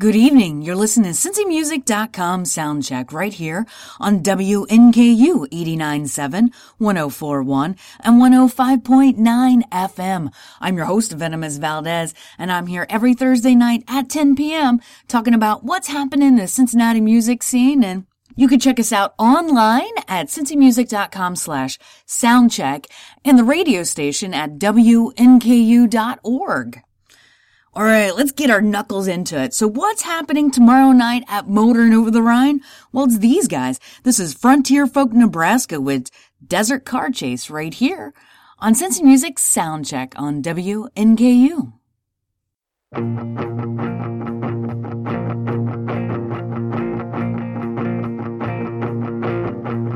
Good evening. You're listening to CincyMusic.com soundcheck right here on WNKU 89.7, 104.1, and 105.9 FM. I'm your host, Venomous Valdez, and I'm here every Thursday night at 10 p.m. talking about what's happening in the Cincinnati music scene and you can check us out online at cincymusic.com slash soundcheck and the radio station at WNKU.org. All right, let's get our knuckles into it. So what's happening tomorrow night at MOTR in Over the Rhine? Well, it's these guys. This is Frontier Folk Nebraska with Desert Car Chase right here on Cincy Music Soundcheck on WNKU.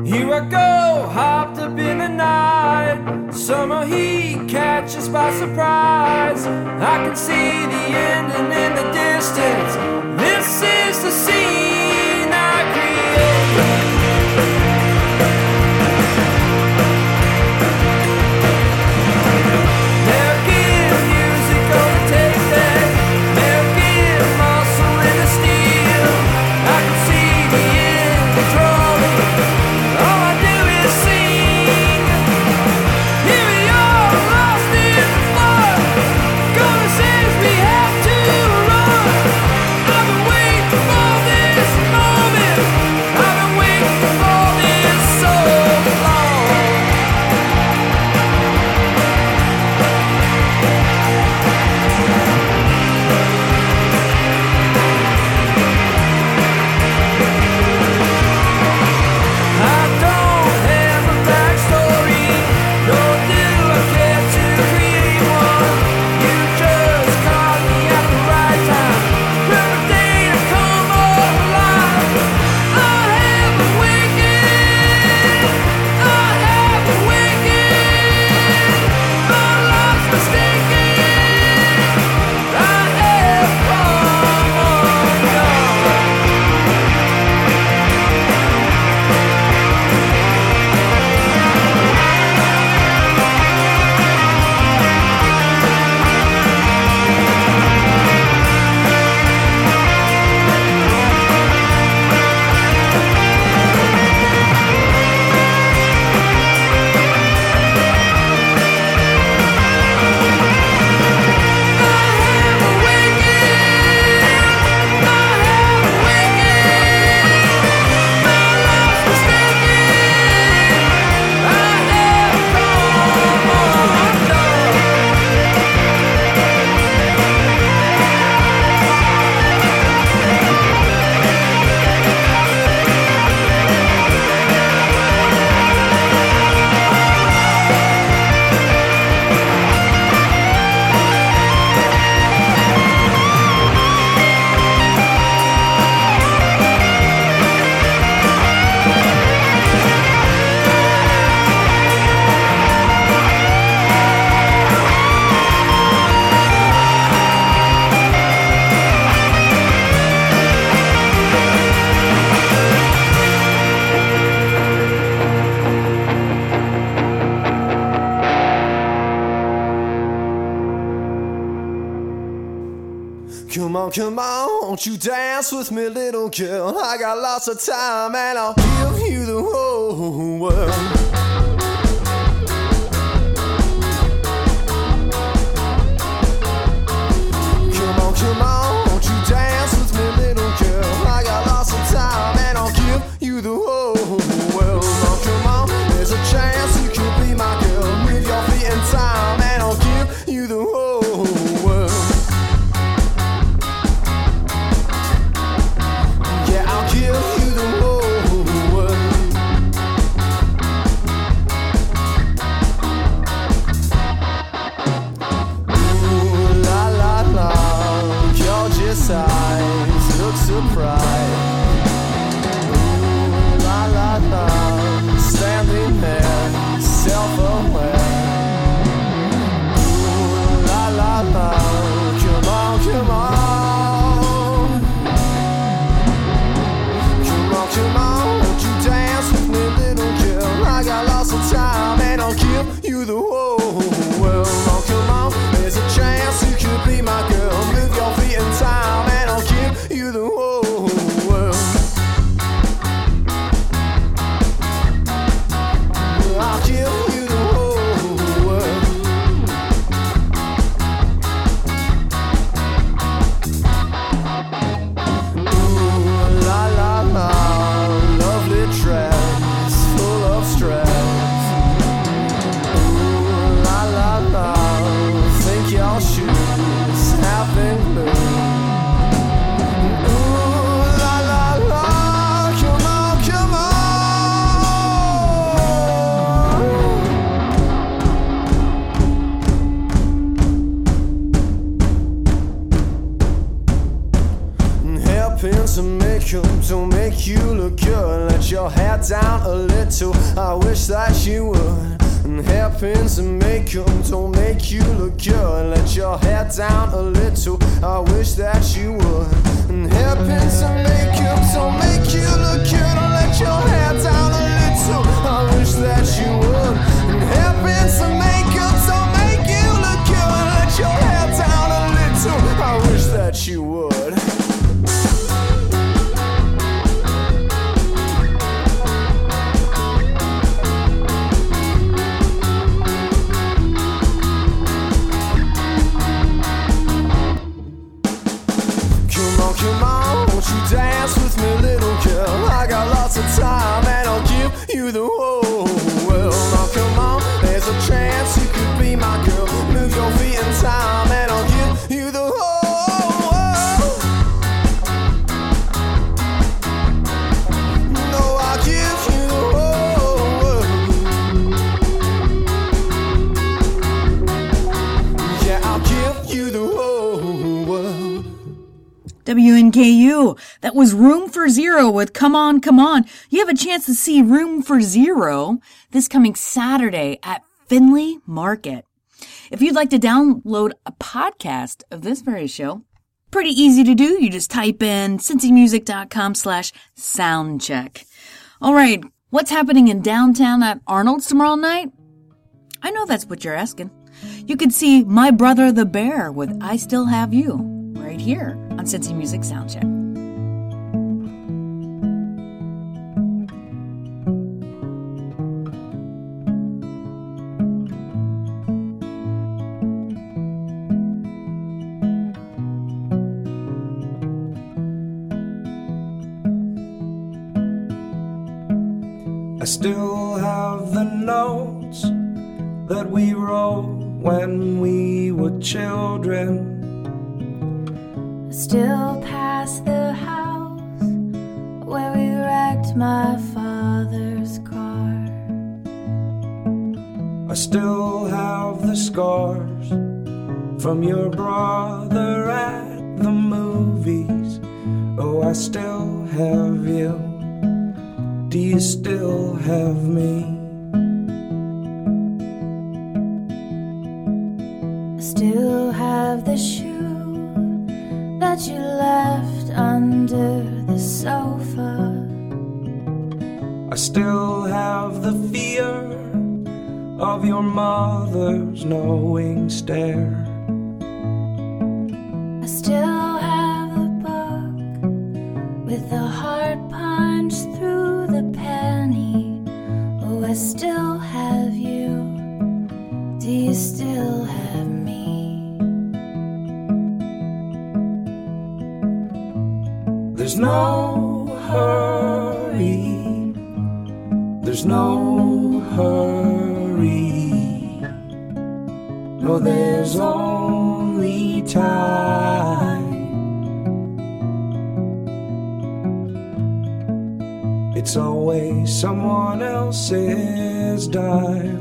Here I go, hopped up in the night. Summer heat catches by surprise. I can see the ending in the distance. This is the scene Come on, come on, won't you dance with me, little girl? I got lots of time and I'll give you the whole world. shoes. Hair down a with Come On, Come On. You have a chance to see Room for Zero this coming Saturday at Findlay Market. If you'd like to download a podcast of this very show, pretty easy to do. You just type in cincymusic.com slash soundcheck. All right. What's happening in downtown at Arnold's tomorrow night? I know that's what you're asking. You could see My Brother the Bear with I Still Have You right here on Cincy Music Soundcheck. Still have the notes that we wrote when we were children. Still past the house where we wrecked my father's car. I still have the scars from your brother at the movies. Oh, I still have you. Do you still have me? Still have the shoe that you left under the sofa. I still have the fear of your mother's knowing stare. There's no hurry. No, there's only time. It's always someone else's dime.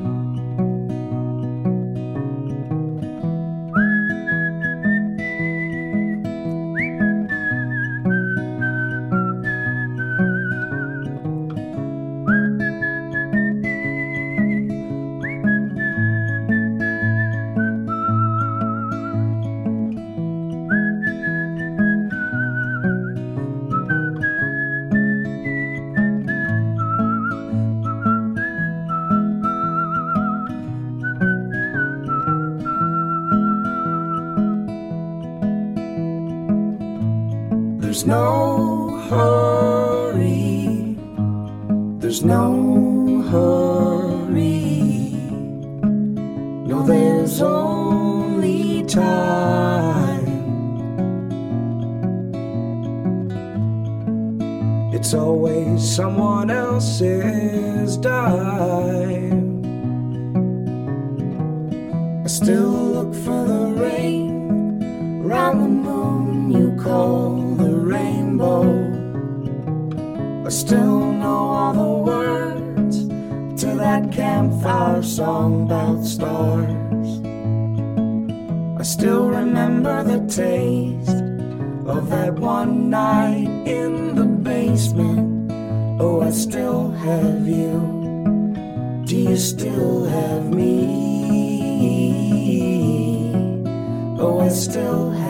still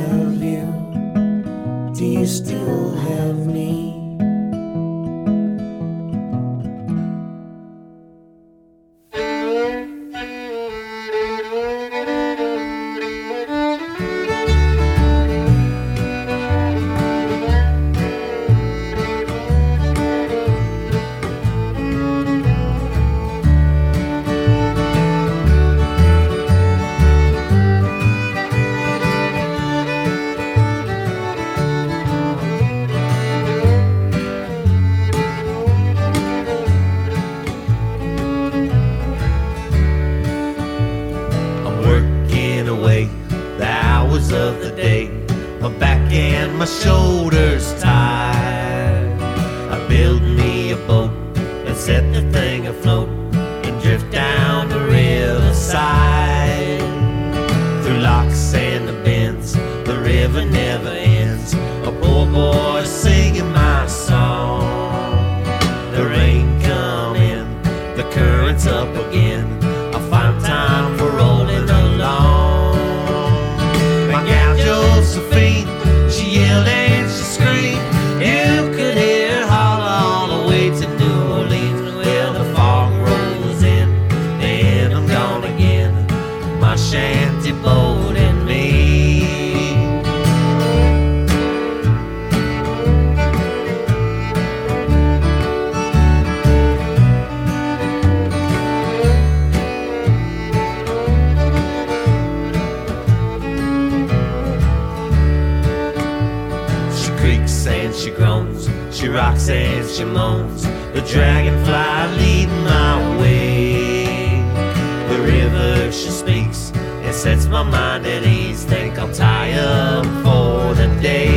rocks and she groans, she rocks and she moans. The dragonfly leading my way. The river she speaks, and sets my mind at ease. Think I'm tired for the day.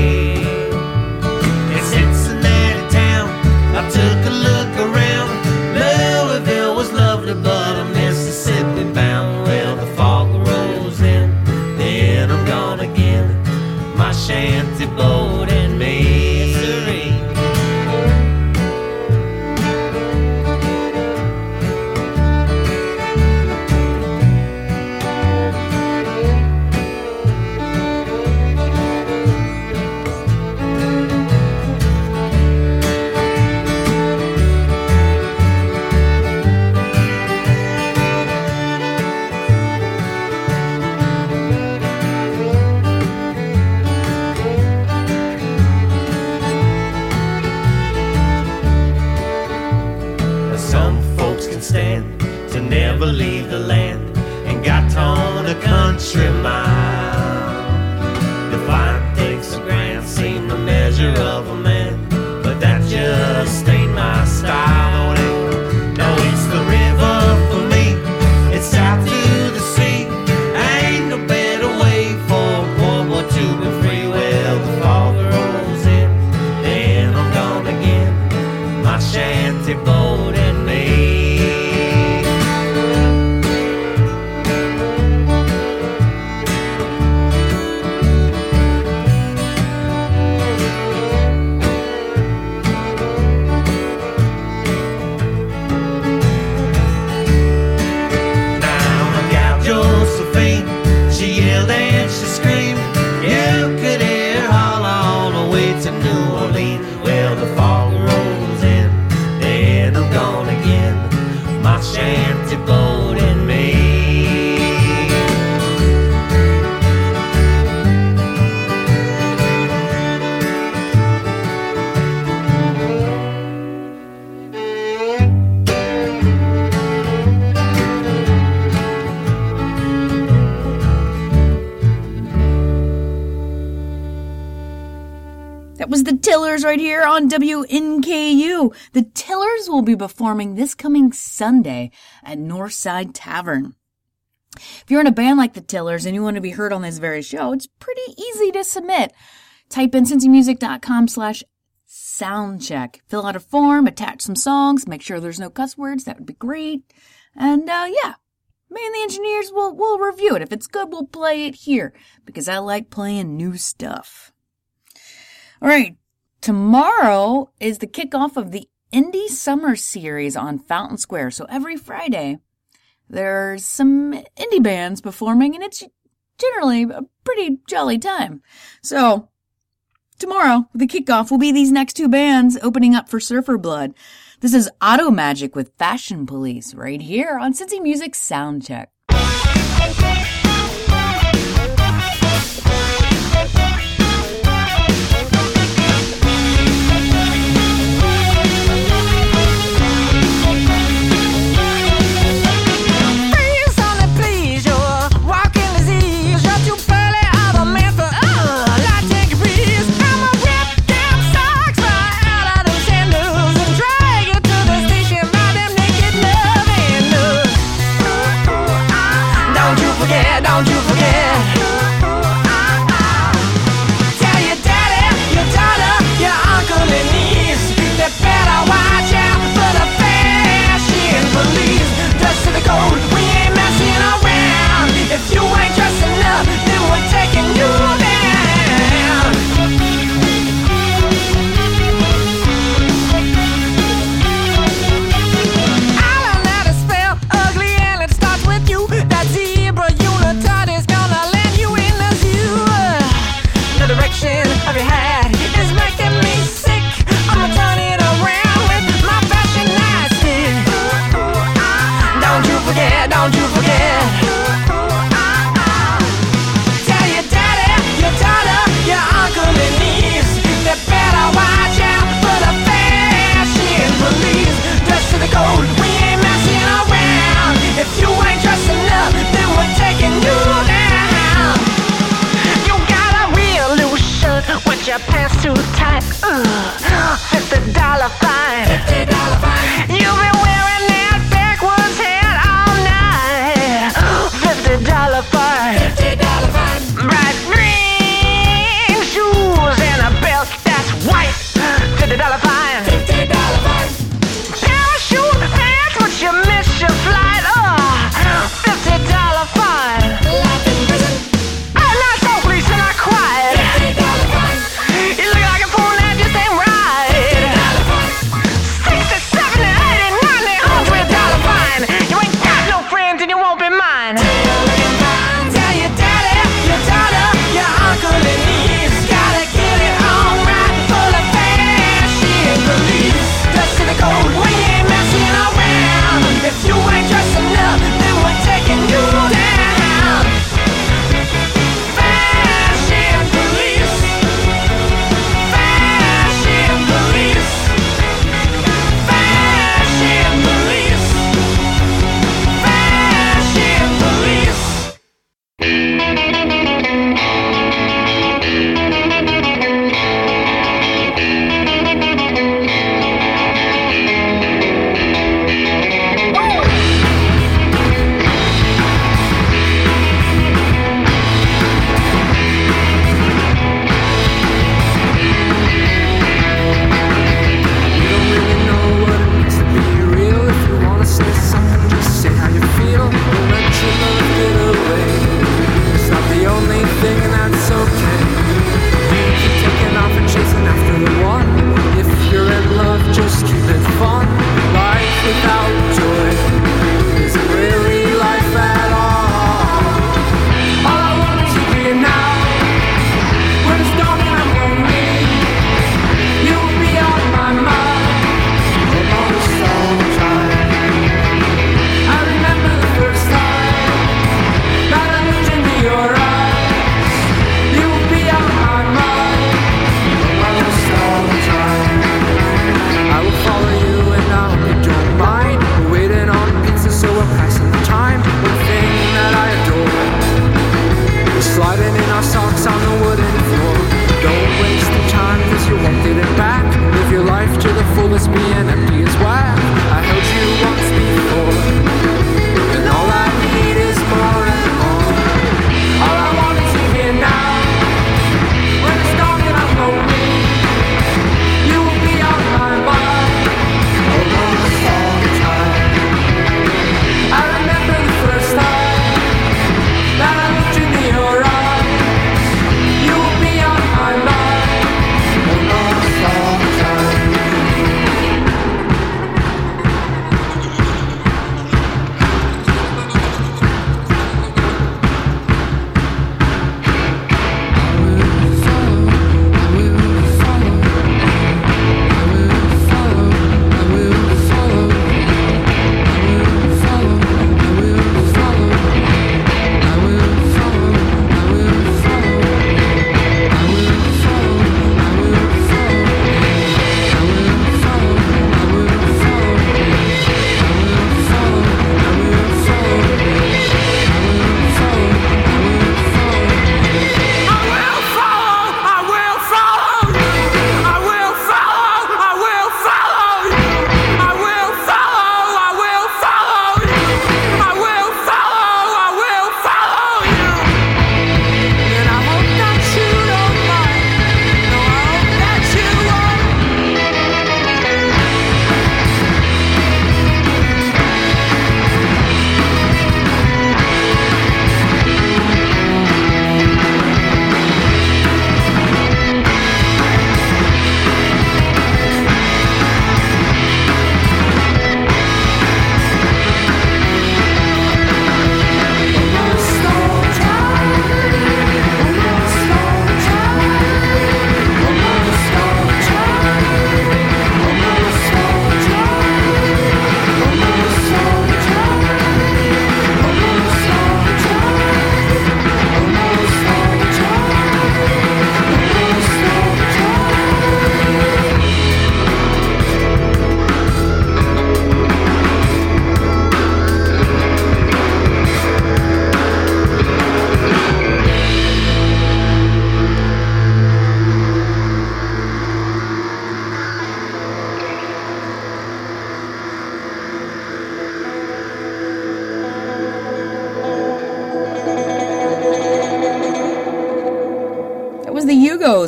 on WNKU. The Tillers will be performing this coming Sunday at Northside Tavern. If you're in a band like the Tillers and you want to be heard on this very show, it's pretty easy to submit. Type in cincymusic.com slash soundcheck. Fill out a form, attach some songs, make sure there's no cuss words. That would be great. And uh, yeah, me and the engineers will will review it. If it's good, we'll play it here because I like playing new stuff. All right, Tomorrow is the kickoff of the Indie Summer Series on Fountain Square. So every Friday, there's some indie bands performing, and it's generally a pretty jolly time. So tomorrow, the kickoff will be these next two bands opening up for Surfer Blood. This is Automagik with Fashion Police right here on Cincy Music Soundcheck.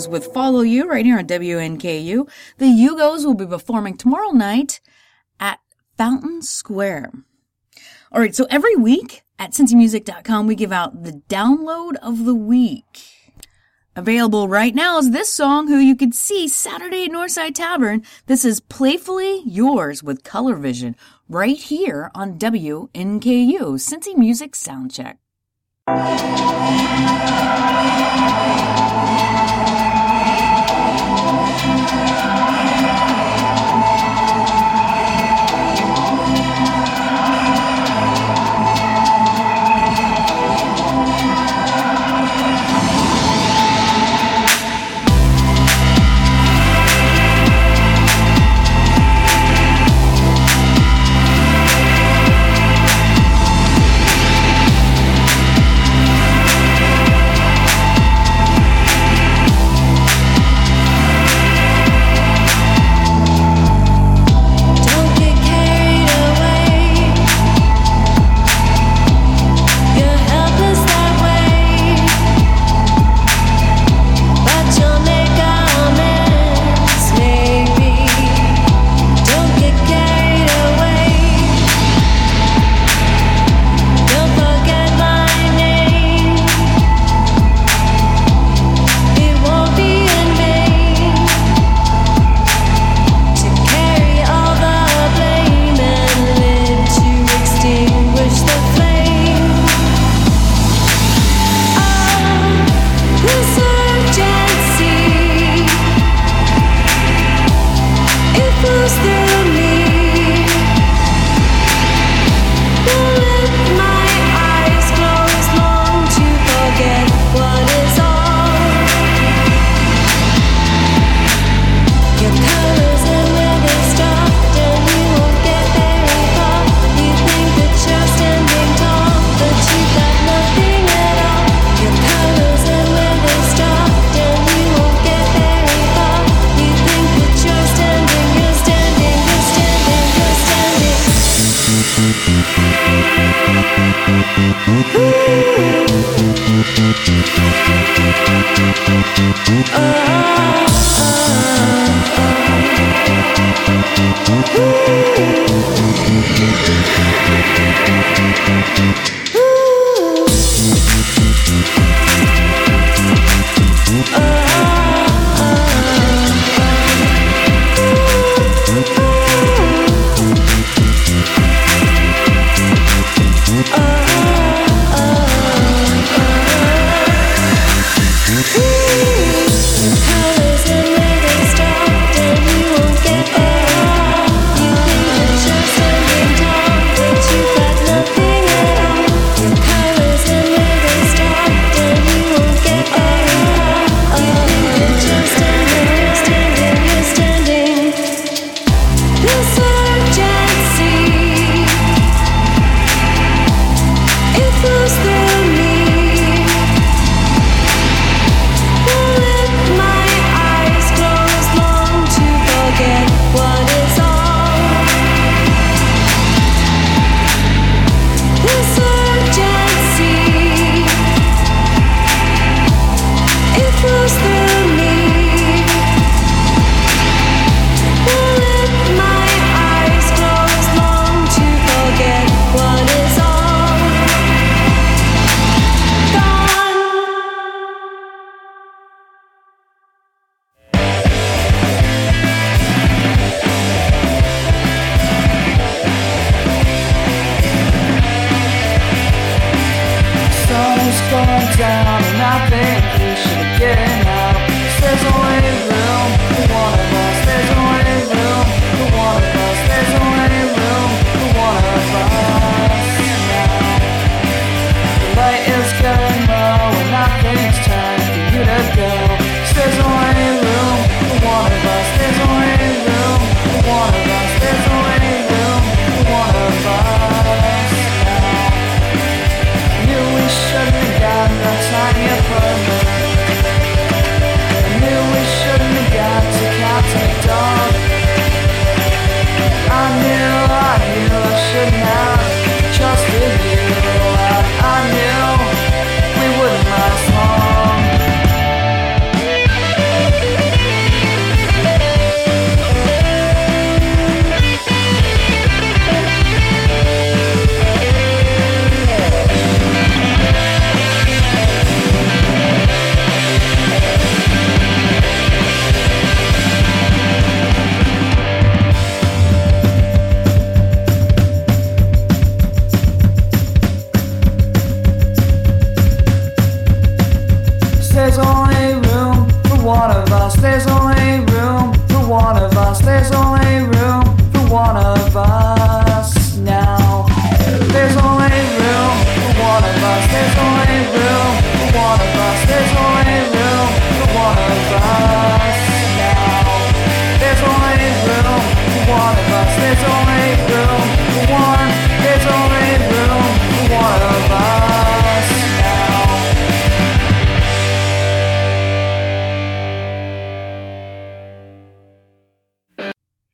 With Follow You right here on WNKU. The Yugos will be performing tomorrow night at Fountain Square. All right, so every week at cincymusic.com, we give out the download of the week. Available right now is this song, who you could see Saturday at Northside Tavern. This is Playfully Yours with Colorvision, right here on WNKU, Cincy Music Soundcheck.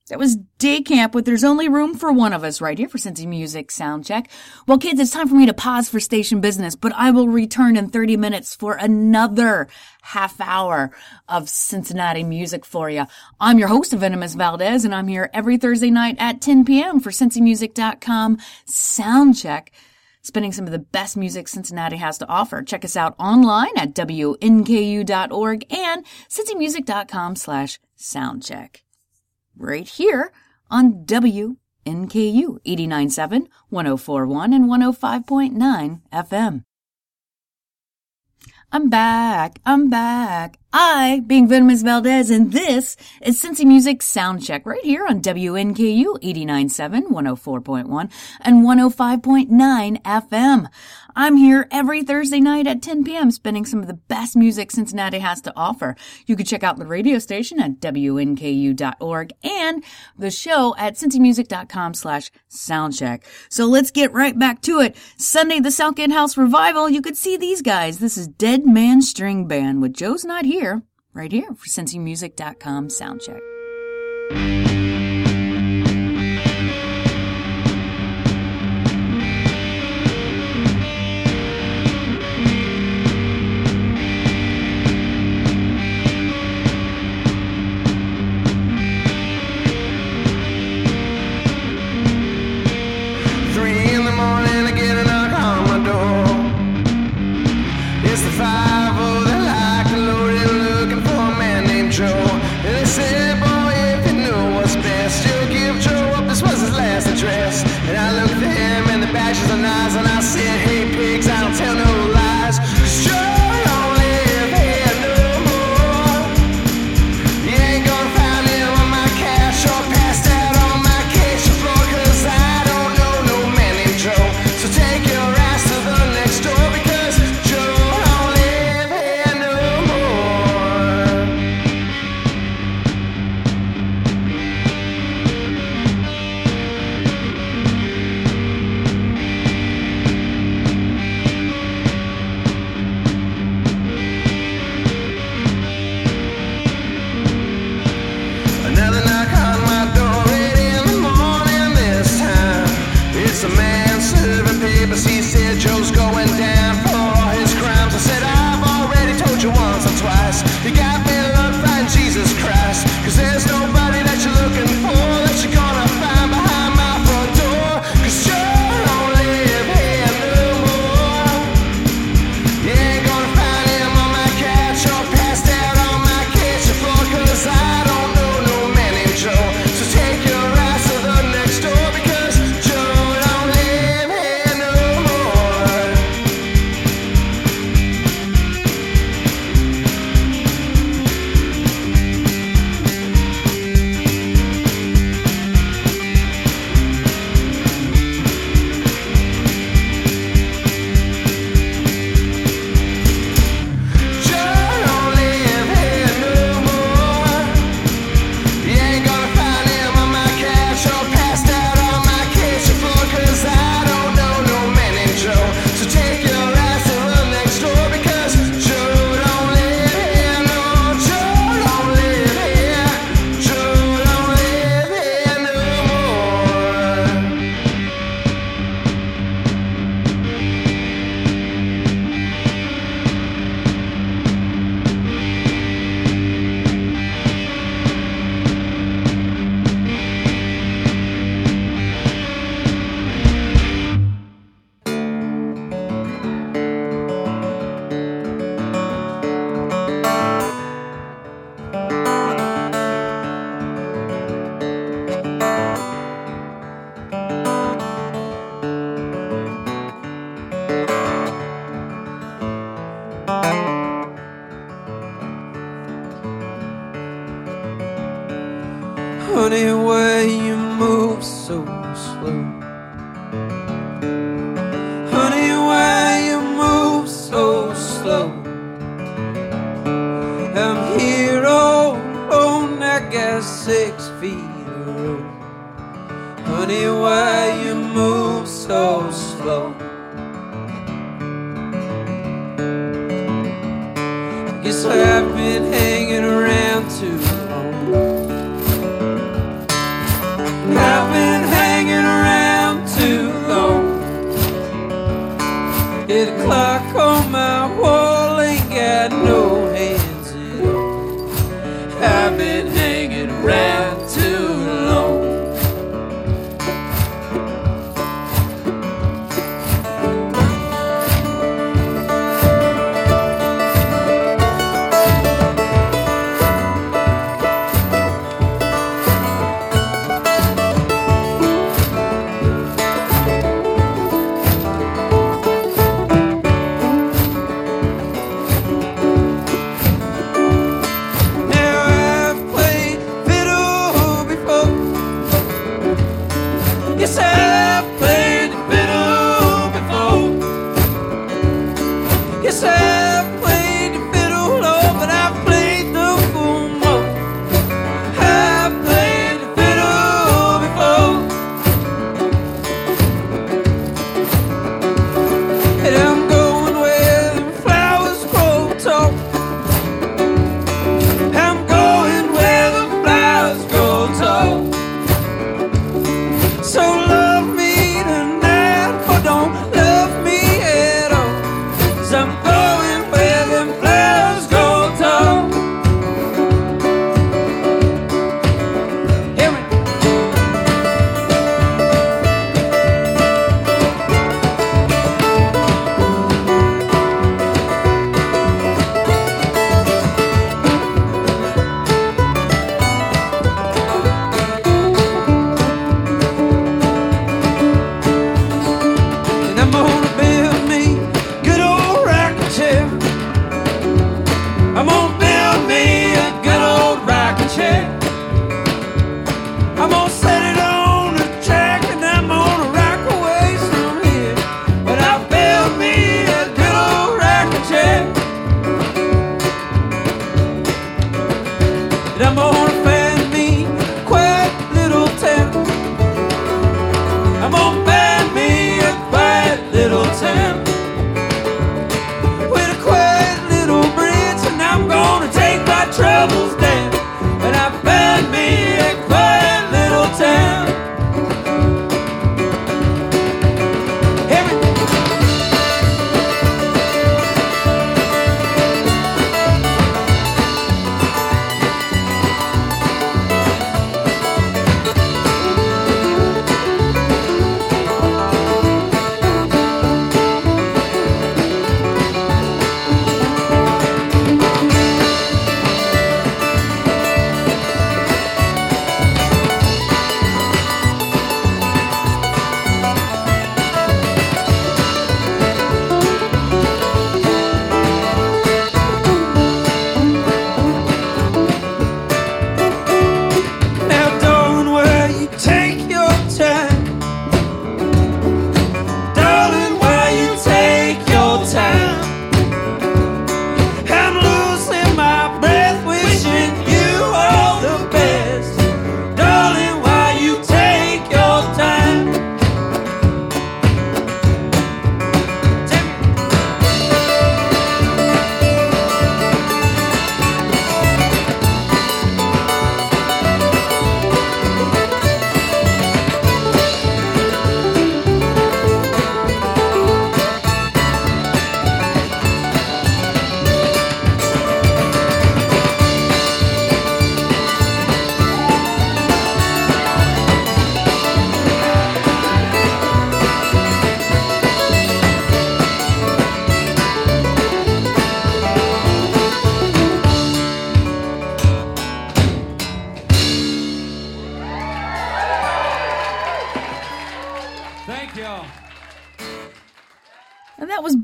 That was Day Camp with There's Only Room for One of Us right here for Cincy Music Soundcheck. Well, kids, it's time for me to pause for station business, but I will return in 30 minutes for another half hour of Cincinnati music for you. I'm your host, Venomous Valdez, and I'm here every Thursday night at 10 p.m. for CincyMusic.com Soundcheck spinning some of the best music Cincinnati has to offer. Check us out online at wnku.org and cincymusic.com slash soundcheck right here on WNKU 89.7, 104.1, and 105.9 FM. I'm back. I'm back. I, being Venomous Valdez, and this is Cincy Music Soundcheck right here on WNKU 89.7, 104.1, and 105.9 FM. I'm here every Thursday night at 10 p.m. spinning some of the best music Cincinnati has to offer. You can check out the radio station at WNKU.org and the show at cincymusic.com slash soundcheck. So let's get right back to it. Sunday, the Southgate House Revival. You could see these guys. This is Dead Man String Band with Joe's Not Here, right here for cincymusic.com soundcheck. Badges and eyes, and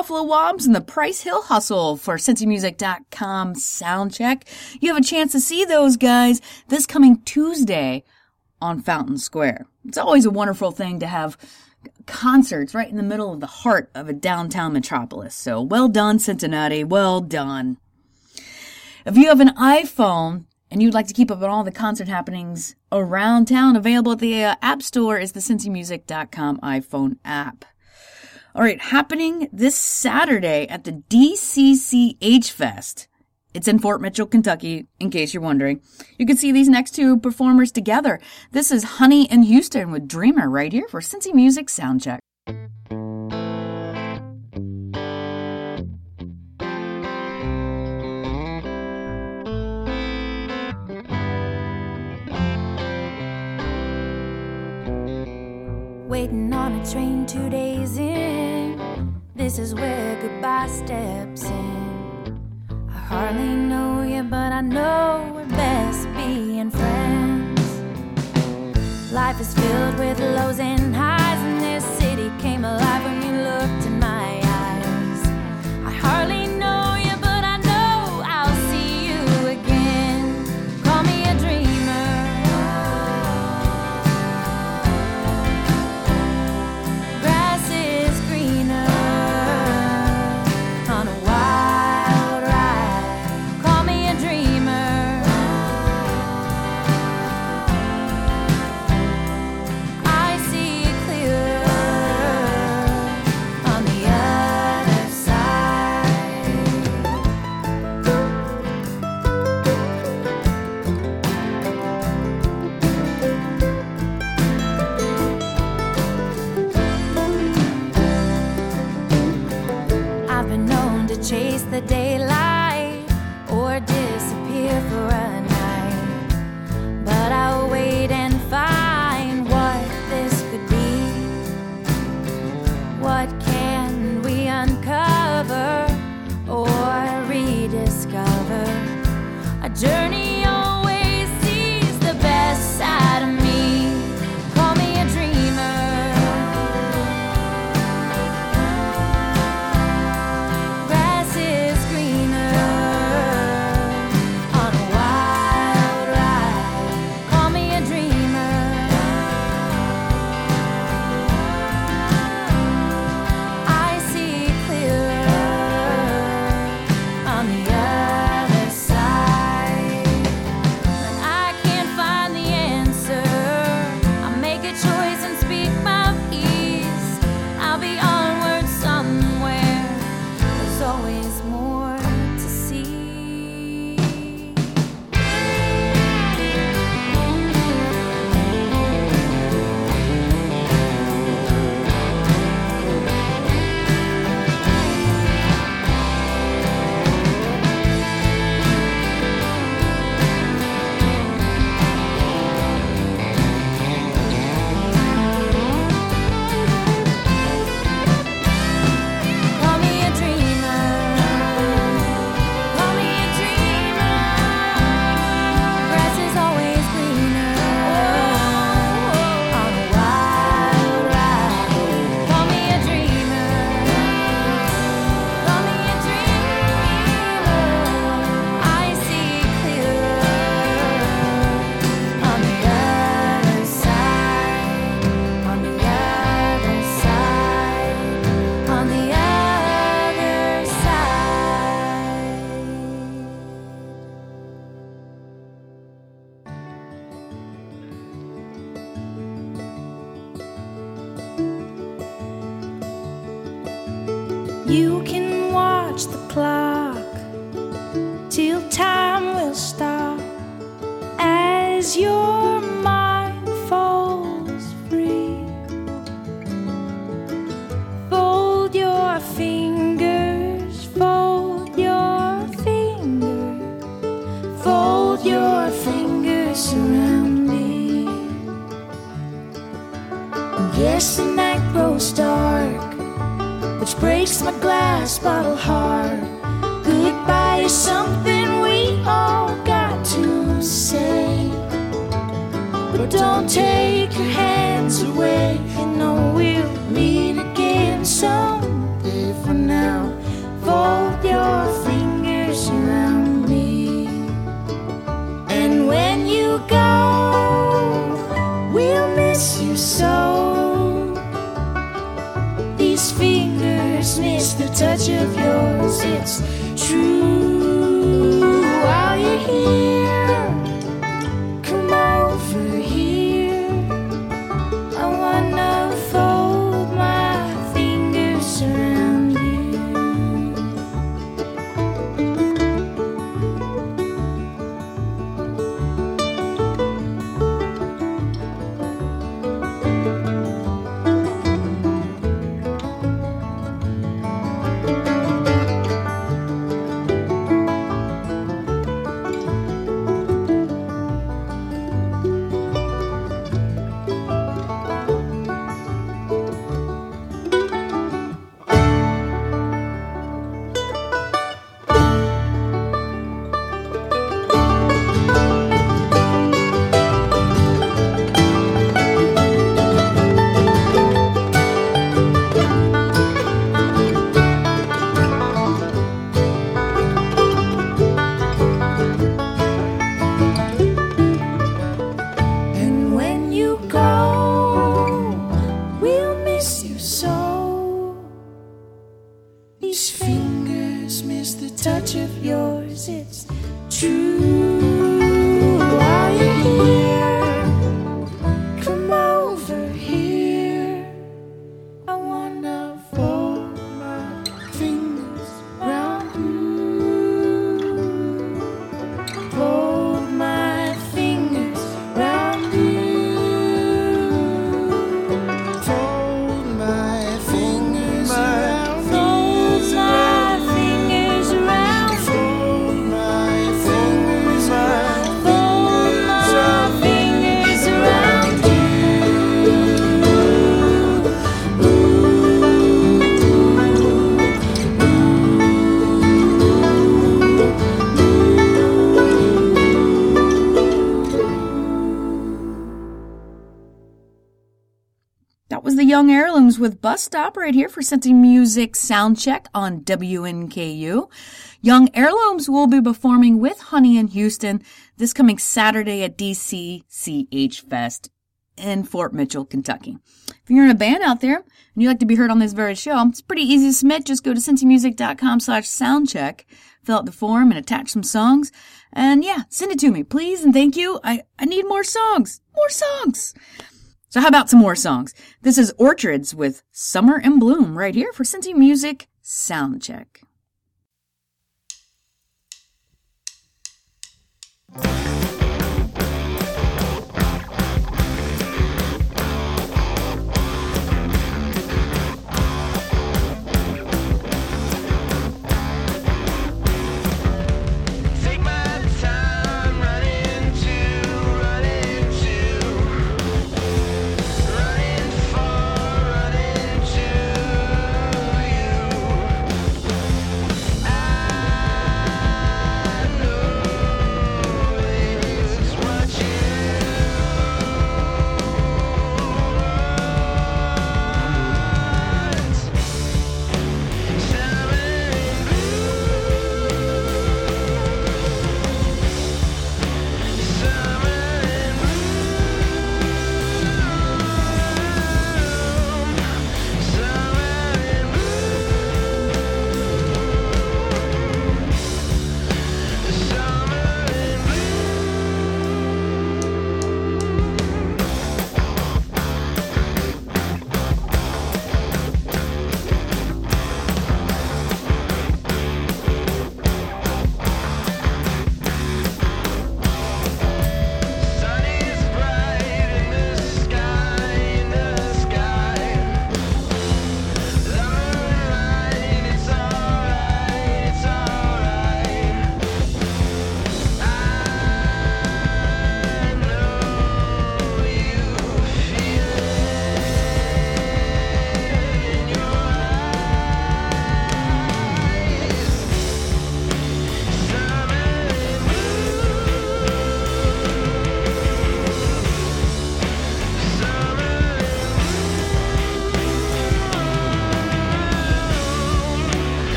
Buffalo Wabs and the Price Hill Hustle for CincyMusic.com soundcheck. You have a chance to see those guys this coming Tuesday on Fountain Square. It's always a wonderful thing to have concerts right in the middle of the heart of a downtown metropolis. So well done, Cincinnati. Well done. If you have an iPhone, and you'd like to keep up on all the concert happenings around town, available at the uh, App Store is the CincyMusic.com iPhone app. All right, happening this Saturday at the DCCH Fest. It's in Fort Mitchell, Kentucky, in case you're wondering. You can see these next two performers together. This is Honey and Houston with Dreamer right here for Cincy Music Soundcheck. Waiting on a train two days in. This is where goodbye steps in. I hardly know you, but I know we're best being friends. Life is filled with lows and highs, and this city came alive when you looked in my eyes. I hardly you so. These fingers miss the touch of yours, it's true. While you're here. With Bus Stop right here for Cincy Music Soundcheck on WNKU. Young Heirlooms will be performing with Honey and Houston this coming Saturday at DCCH Fest in Fort Mitchell, Kentucky. If you're in a band out there and you'd like to be heard on this very show, it's pretty easy to submit. Just go to cincymusic.com slash soundcheck, fill out the form and attach some songs. And yeah, send it to me, please and thank you. I, I need more songs. More songs. So how about some more songs? This is Orchards with Summer in Bloom right here for Cincy Music Soundcheck.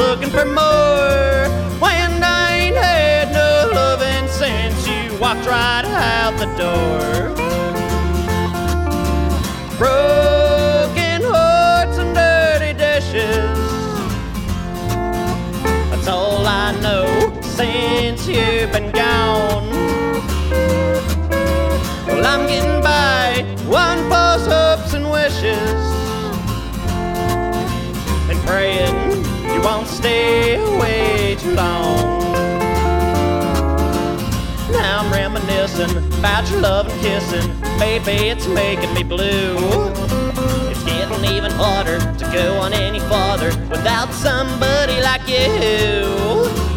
Looking for more. When I ain't had no loving since you walked right out the door. Broken won't stay away too long. Now I'm reminiscing about your love and kissing. Baby, it's making me blue. It's getting even harder to go on any farther without somebody like you.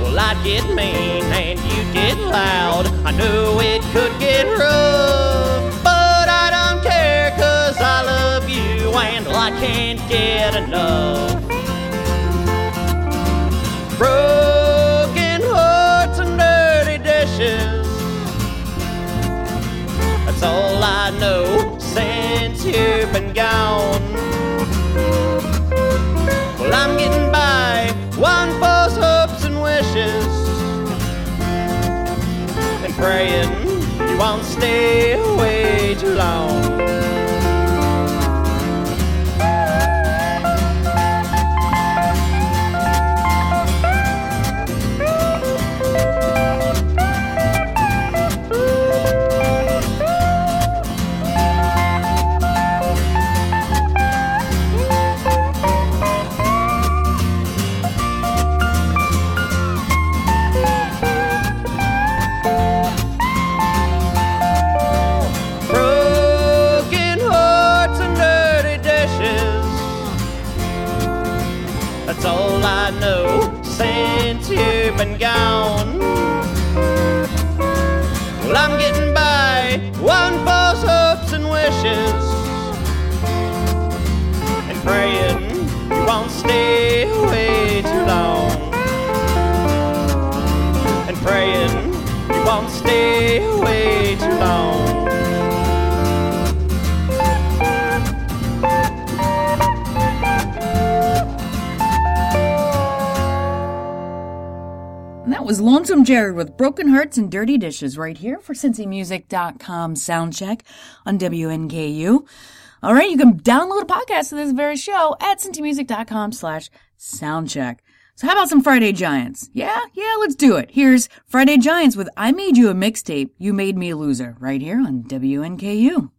Well, I'd get mean and you'd get loud. I knew it could get rough, but I don't care cause I love you and I can't get enough. Broken hearts and dirty dishes. That's all I know since you've been gone. Well, I'm getting by one false hopes and wishes and praying you won't stay away too long. Gone. Well, I'm getting by one false hopes and wishes and praying you won't stay away too long. And praying you won't stay away too long. That was Lonesome Jared with Broken Hearts and Dirty Dishes right here for CincyMusic.com soundcheck on WNKU. All right, you can download a podcast of this very show at CincyMusic.com slash soundcheck. So how about some Friday Giants? Yeah, yeah, let's do it. Here's Friday Giants with I Made You a Mixtape, You Made Me a Loser right here on WNKU.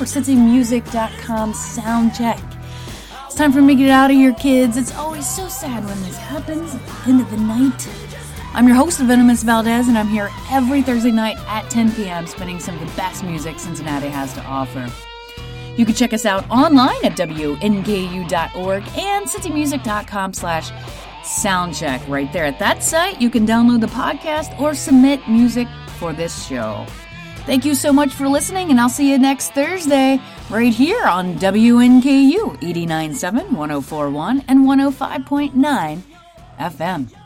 Right here for CincyMusic.com sound check. It's time for me to get out of here, kids. It's always so sad when this happens at the end of the night. I'm your host, Venomous Valdez, and I'm here every Thursday night at 10 p.m. spinning some of the best music Cincinnati has to offer. You can check us out online at wnku.org and cincymusic.com slash soundcheck. Right there at that site, you can download the podcast or submit music for this show. Thank you so much for listening, and I'll see you next Thursday right here on WNKU 89.7, 104.1, and 105.9 FM.